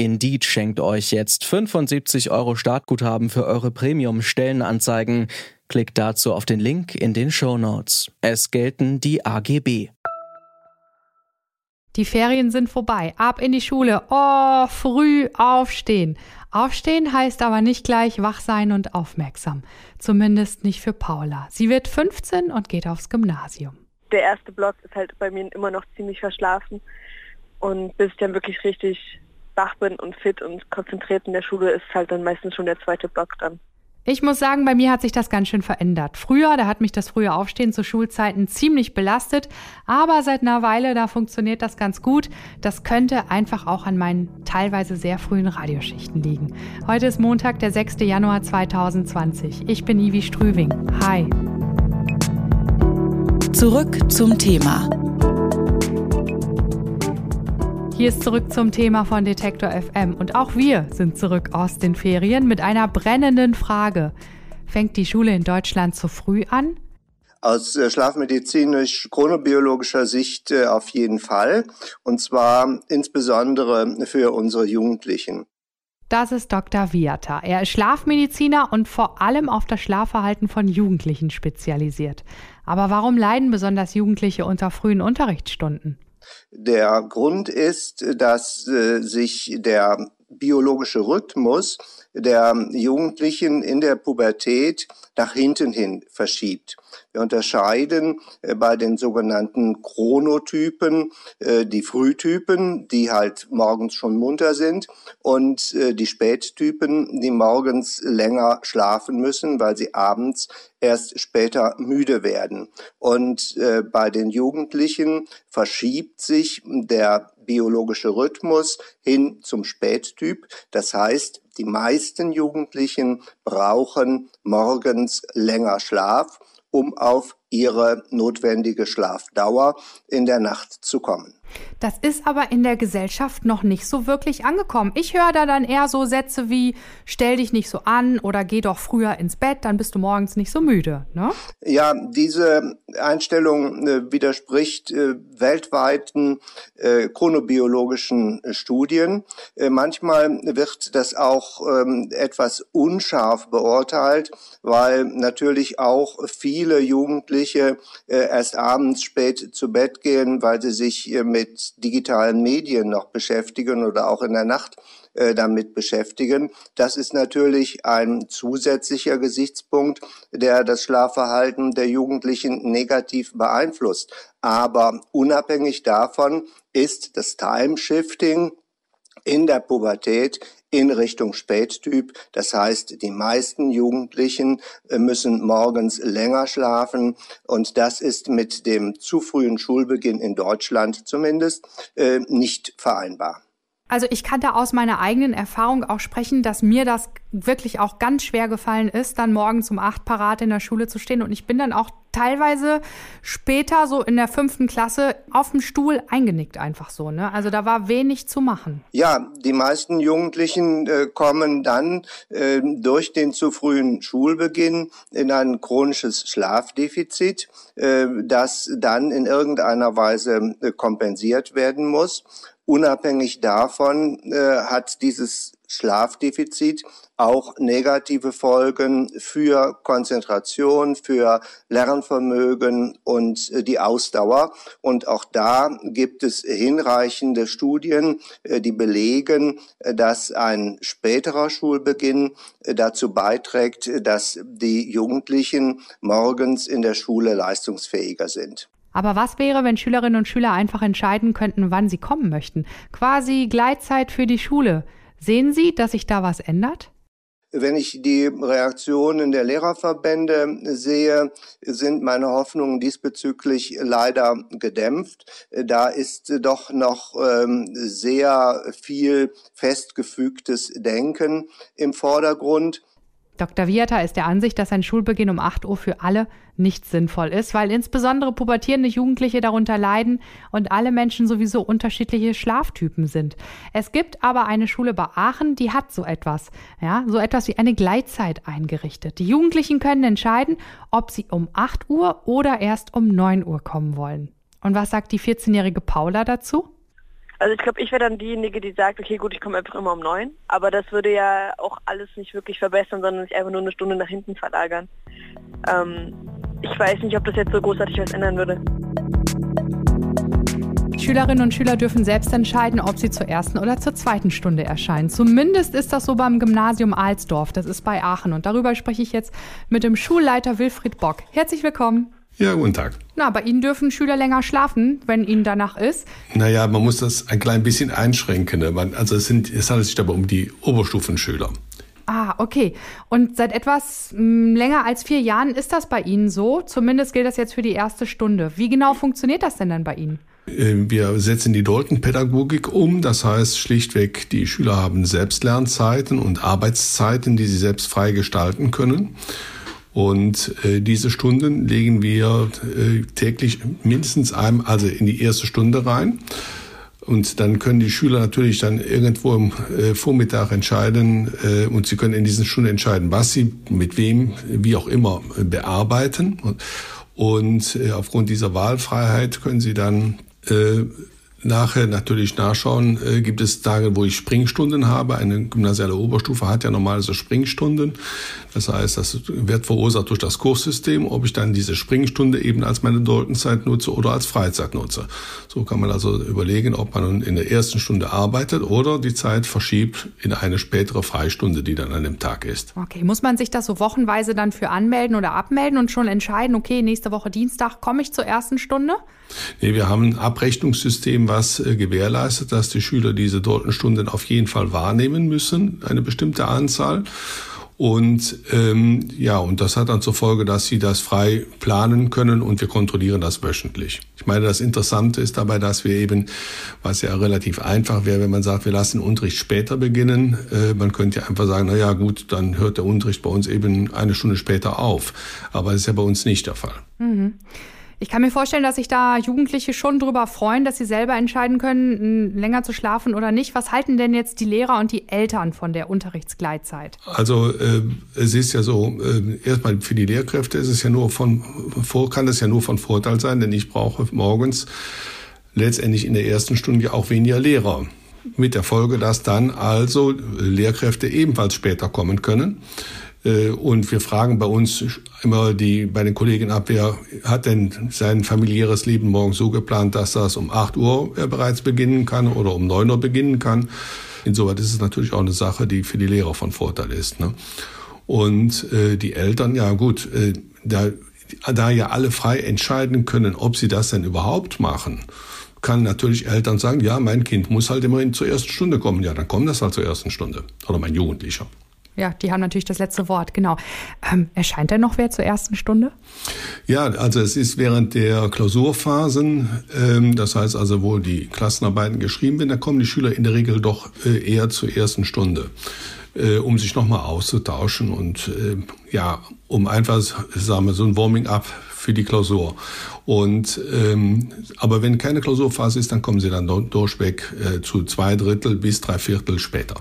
Indeed schenkt euch jetzt 75 Euro Startguthaben für eure Premium-Stellenanzeigen. Klickt dazu auf den Link in den Show Notes. Es gelten die AGB. Die Ferien sind vorbei. Ab in die Schule. Oh, früh aufstehen. Aufstehen heißt aber nicht gleich wach sein und aufmerksam. Zumindest nicht für Paula. Sie wird 15 und geht aufs Gymnasium. Der erste Block ist halt bei mir immer noch ziemlich verschlafen. Und bis ich dann wirklich richtig wach bin und fit und konzentriert in der Schule, ist halt dann meistens schon der zweite Block dann. Ich muss sagen, bei mir hat sich das ganz schön verändert. Früher, da hat mich das frühe Aufstehen zu Schulzeiten ziemlich belastet, aber seit einer Weile, da funktioniert das ganz gut. Das könnte einfach auch an meinen teilweise sehr frühen Radioschichten liegen. Heute ist Montag, der 6. Januar 2020. Ich bin Ivi Strüving. Hi. Zurück zum Thema. Hier ist zurück zum Thema von Detektor FM und auch wir sind zurück aus den Ferien mit einer brennenden Frage. Fängt die Schule in Deutschland zu früh an? Aus äh, schlafmedizinisch-chronobiologischer Sicht äh, auf jeden Fall. Und zwar insbesondere für unsere Jugendlichen. Das ist Dr. Viata. Er ist Schlafmediziner und vor allem auf das Schlafverhalten von Jugendlichen spezialisiert. Aber warum leiden besonders Jugendliche unter frühen Unterrichtsstunden? Der Grund ist, dass äh, sich der biologische Rhythmus der Jugendlichen in der Pubertät nach hinten hin verschiebt. Wir unterscheiden äh, bei den sogenannten Chronotypen äh, die Frühtypen, die halt morgens schon munter sind, und äh, die Spättypen, die morgens länger schlafen müssen, weil sie abends erst später müde werden. Und bei den Jugendlichen verschiebt sich der biologische Rhythmus hin zum Spättyp. Das heißt, die meisten Jugendlichen brauchen morgens länger Schlaf um auf ihre notwendige Schlafdauer in der Nacht zu kommen. Das ist aber in der Gesellschaft noch nicht so wirklich angekommen. Ich höre da dann eher so Sätze wie stell dich nicht so an oder geh doch früher ins Bett, dann bist du morgens nicht so müde. Ne? Ja, diese Einstellung äh, widerspricht äh, weltweiten äh, chronobiologischen Studien. Äh, manchmal wird das auch ähm, etwas unscharf beurteilt, weil natürlich auch viele Jugendliche Jugendliche äh, erst abends spät zu Bett gehen, weil sie sich äh, mit digitalen Medien noch beschäftigen oder auch in der Nacht äh, damit beschäftigen. Das ist natürlich ein zusätzlicher Gesichtspunkt, der das Schlafverhalten der Jugendlichen negativ beeinflusst. Aber unabhängig davon ist das Time-Shifting in der Pubertät in Richtung Spättyp. Das heißt, die meisten Jugendlichen äh, müssen morgens länger schlafen und das ist mit dem zu frühen Schulbeginn in Deutschland zumindest äh, nicht vereinbar. Also ich kann da aus meiner eigenen Erfahrung auch sprechen, dass mir das wirklich auch ganz schwer gefallen ist, dann morgens um acht parat in der Schule zu stehen. Und ich bin dann auch teilweise später, so in der fünften Klasse, auf dem Stuhl eingenickt einfach so. Ne? Also da war wenig zu machen. Ja, die meisten Jugendlichen äh, kommen dann äh, durch den zu frühen Schulbeginn in ein chronisches Schlafdefizit, äh, das dann in irgendeiner Weise äh, kompensiert werden muss. Unabhängig davon äh, hat dieses Schlafdefizit auch negative Folgen für Konzentration, für Lernvermögen und äh, die Ausdauer. Und auch da gibt es hinreichende Studien, äh, die belegen, äh, dass ein späterer Schulbeginn dazu beiträgt, dass die Jugendlichen morgens in der Schule leistungsfähiger sind. Aber was wäre, wenn Schülerinnen und Schüler einfach entscheiden könnten, wann sie kommen möchten? Quasi Gleitzeit für die Schule. Sehen Sie, dass sich da was ändert? Wenn ich die Reaktionen der Lehrerverbände sehe, sind meine Hoffnungen diesbezüglich leider gedämpft. Da ist doch noch ähm, sehr viel festgefügtes Denken im Vordergrund. Dr. Viata ist der Ansicht, dass ein Schulbeginn um 8 Uhr für alle nicht sinnvoll ist, weil insbesondere pubertierende Jugendliche darunter leiden und alle Menschen sowieso unterschiedliche Schlaftypen sind. Es gibt aber eine Schule bei Aachen, die hat so etwas, ja, so etwas wie eine Gleitzeit eingerichtet. Die Jugendlichen können entscheiden, ob sie um 8 Uhr oder erst um 9 Uhr kommen wollen. Und was sagt die 14-jährige Paula dazu? Also ich glaube, ich wäre dann diejenige, die sagt, okay gut, ich komme einfach immer um neun. Aber das würde ja auch alles nicht wirklich verbessern, sondern sich einfach nur eine Stunde nach hinten verlagern. Ähm, ich weiß nicht, ob das jetzt so großartig was ändern würde. Schülerinnen und Schüler dürfen selbst entscheiden, ob sie zur ersten oder zur zweiten Stunde erscheinen. Zumindest ist das so beim Gymnasium Alsdorf, das ist bei Aachen. Und darüber spreche ich jetzt mit dem Schulleiter Wilfried Bock. Herzlich willkommen. Ja, guten Tag. Na, bei Ihnen dürfen Schüler länger schlafen, wenn Ihnen danach ist. Naja, man muss das ein klein bisschen einschränken. Ne? Man, also es, sind, es handelt sich dabei um die Oberstufenschüler. Ah, okay. Und seit etwas mh, hm, länger als vier Jahren ist das bei Ihnen so? Zumindest gilt das jetzt für die erste Stunde. Wie genau funktioniert das denn dann bei Ihnen? Äh, wir setzen die Doltenpädagogik um. Das heißt schlichtweg, die Schüler haben Selbstlernzeiten und Arbeitszeiten, die sie selbst frei gestalten können. Und äh, diese Stunden legen wir äh, täglich mindestens einmal, also in die erste Stunde rein. Und dann können die Schüler natürlich dann irgendwo im äh, Vormittag entscheiden äh, und sie können in diesen Stunden entscheiden, was sie mit wem, wie auch immer, äh, bearbeiten. Und, und äh, aufgrund dieser Wahlfreiheit können sie dann äh, nachher natürlich nachschauen, äh, gibt es Tage, wo ich Springstunden habe. Eine gymnasiale Oberstufe hat ja normalerweise Springstunden. Das heißt, das wird verursacht durch das Kurssystem, ob ich dann diese Springstunde eben als meine Doltenzeit nutze oder als Freizeit nutze. So kann man also überlegen, ob man in der ersten Stunde arbeitet oder die Zeit verschiebt in eine spätere Freistunde, die dann an dem Tag ist. Okay, muss man sich das so wochenweise dann für anmelden oder abmelden und schon entscheiden, okay, nächste Woche Dienstag komme ich zur ersten Stunde? Nee, wir haben ein Abrechnungssystem, was äh, gewährleistet, dass die Schüler diese Doltenstunden auf jeden Fall wahrnehmen müssen, eine bestimmte Anzahl. Und ähm, ja, und das hat dann zur Folge, dass sie das frei planen können und wir kontrollieren das wöchentlich. Ich meine, das Interessante ist dabei, dass wir eben, was ja relativ einfach wäre, wenn man sagt, wir lassen Unterricht später beginnen. Äh, man könnte ja einfach sagen, na ja, gut, dann hört der Unterricht bei uns eben eine Stunde später auf. Aber das ist ja bei uns nicht der Fall. Mhm. Ich kann mir vorstellen, dass sich da Jugendliche schon drüber freuen, dass sie selber entscheiden können, länger zu schlafen oder nicht. Was halten denn jetzt die Lehrer und die Eltern von der Unterrichtsgleitzeit? Also äh, es ist ja so, äh, erstmal für die Lehrkräfte ist es ja nur von vor, kann es ja nur von Vorteil sein, denn ich brauche morgens letztendlich in der ersten Stunde auch weniger Lehrer. Mit der Folge, dass dann also Lehrkräfte ebenfalls später kommen können. Äh, und wir fragen bei uns immer die, bei den Kollegen ab, wer hat denn sein familiäres Leben morgen so geplant, dass das um 8 Uhr bereits beginnen kann oder um 9 Uhr beginnen kann. Insoweit ist es natürlich auch eine Sache, die für die Lehrer von Vorteil ist. Ne? Und äh, die Eltern, ja gut, äh, da, da ja alle frei entscheiden können, ob sie das denn überhaupt machen, kann natürlich Eltern sagen, ja, mein Kind muss halt immerhin zur ersten Stunde kommen. Ja, dann kommt das halt zur ersten Stunde. Oder mein Jugendlicher. Ja, die haben natürlich das letzte Wort, genau. Ähm, erscheint denn noch wer zur ersten Stunde? Ja, also es ist während der Klausurphasen, ähm, das heißt also, wo die Klassenarbeiten geschrieben werden, da kommen die Schüler in der Regel doch äh, eher zur ersten Stunde, äh, um sich nochmal auszutauschen und äh, ja, um einfach, sagen wir, so ein Warming-up für die Klausur. Und ähm, aber wenn keine Klausurphase ist, dann kommen sie dann durchweg äh, zu zwei Drittel bis drei Viertel später.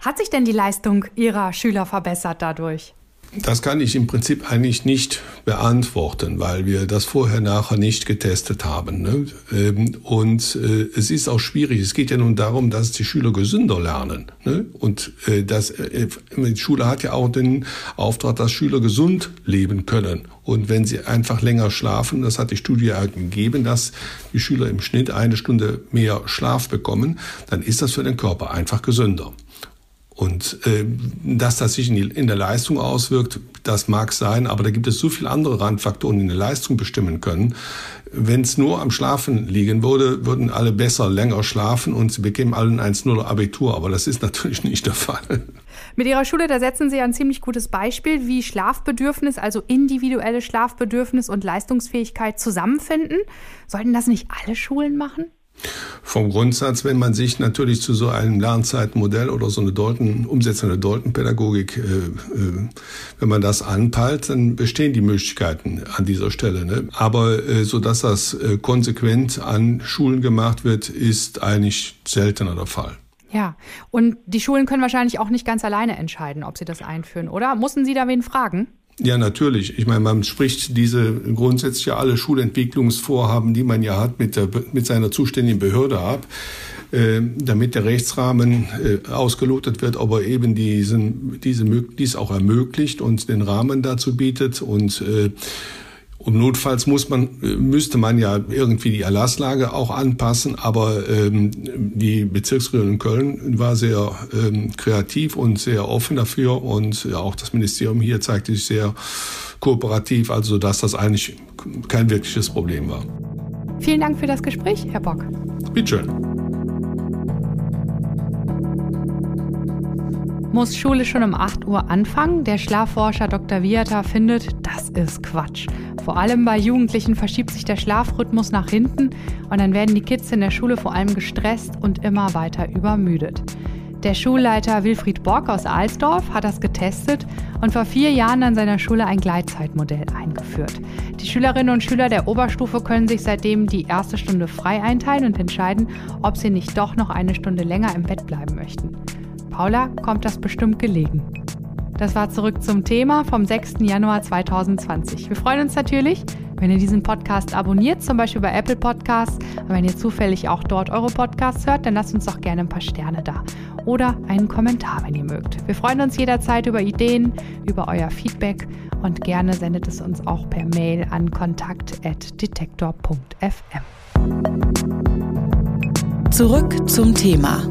Hat sich denn die Leistung Ihrer Schüler verbessert dadurch? Das kann ich im Prinzip eigentlich nicht beantworten, weil wir das vorher nachher nicht getestet haben. Ne? Ähm, und äh, es ist auch schwierig. Es geht ja nun darum, dass die Schüler gesünder lernen. Ne? Und äh, das, äh, die Schule hat ja auch den Auftrag, dass Schüler gesund leben können. Und wenn sie einfach länger schlafen, das hat die Studie ja gegeben, dass die Schüler im Schnitt eine Stunde mehr Schlaf bekommen, dann ist das für den Körper einfach gesünder. Und äh, dass das sich in, die, in, der Leistung auswirkt, das mag sein, aber da gibt es so viele andere Randfaktoren, die eine Leistung bestimmen können. Wenn es nur am Schlafen liegen würde, würden alle besser länger schlafen und sie bekämen alle ein 1-0 Abitur, aber das ist natürlich nicht der Fall. Mit Ihrer Schule, da setzen Sie ein ziemlich gutes Beispiel, wie Schlafbedürfnis, also individuelle Schlafbedürfnis und Leistungsfähigkeit zusammenfinden. Sollten das nicht alle Schulen machen? Vom Grundsatz, wenn man sich natürlich zu so einem Lernzeitmodell oder so eine Dalton, Umsetzung der Dalton-Pädagogik, äh, äh, wenn man das anpeilt, dann bestehen die Möglichkeiten an dieser Stelle. Ne? Aber äh, so dass das äh, konsequent an Schulen gemacht wird, ist eigentlich seltener der Fall. Ja, und die Schulen können wahrscheinlich auch nicht ganz alleine entscheiden, ob sie das einführen, oder? Mussten Sie da wen fragen? Ja, natürlich. Ich meine, man spricht diese grundsätzlich alle Schulentwicklungsvorhaben, die man ja hat, mit, der, mit seiner zuständigen Behörde ab, äh, damit der Rechtsrahmen äh, ausgelotet wird, ob er eben diesen, diese, dies auch ermöglicht und den Rahmen dazu bietet und äh, und notfalls muss man, müsste man ja irgendwie die Erlasslage auch anpassen, aber ähm, die Bezirksregierung in Köln war sehr ähm, kreativ und sehr offen dafür und ja, auch das Ministerium hier zeigte sich sehr kooperativ, also dass das eigentlich kein wirkliches Problem war. Vielen Dank für das Gespräch, Herr Bock. Bitte Muss Schule schon um 8 Uhr anfangen? Der Schlafforscher Dr. Viata findet, das ist Quatsch. Vor allem bei Jugendlichen verschiebt sich der Schlafrhythmus nach hinten und dann werden die Kids in der Schule vor allem gestresst und immer weiter übermüdet. Der Schulleiter Wilfried Bock aus Alsdorf hat das getestet und vor vier Jahren an seiner Schule ein Gleitzeitmodell eingeführt. Die Schülerinnen und Schüler der Oberstufe können sich seitdem die erste Stunde frei einteilen und entscheiden, ob sie nicht doch noch eine Stunde länger im Bett bleiben möchten. Paula kommt das bestimmt gelegen. Das war zurück zum Thema vom 6. Januar 2020. Wir freuen uns natürlich, wenn ihr diesen Podcast abonniert, zum Beispiel bei Apple Podcasts. Und wenn ihr zufällig auch dort eure Podcasts hört, dann lasst uns doch gerne ein paar Sterne da. Oder einen Kommentar, wenn ihr mögt. Wir freuen uns jederzeit über Ideen, über euer Feedback und gerne sendet es uns auch per Mail an kontakt.detektor.fm. Zurück zum Thema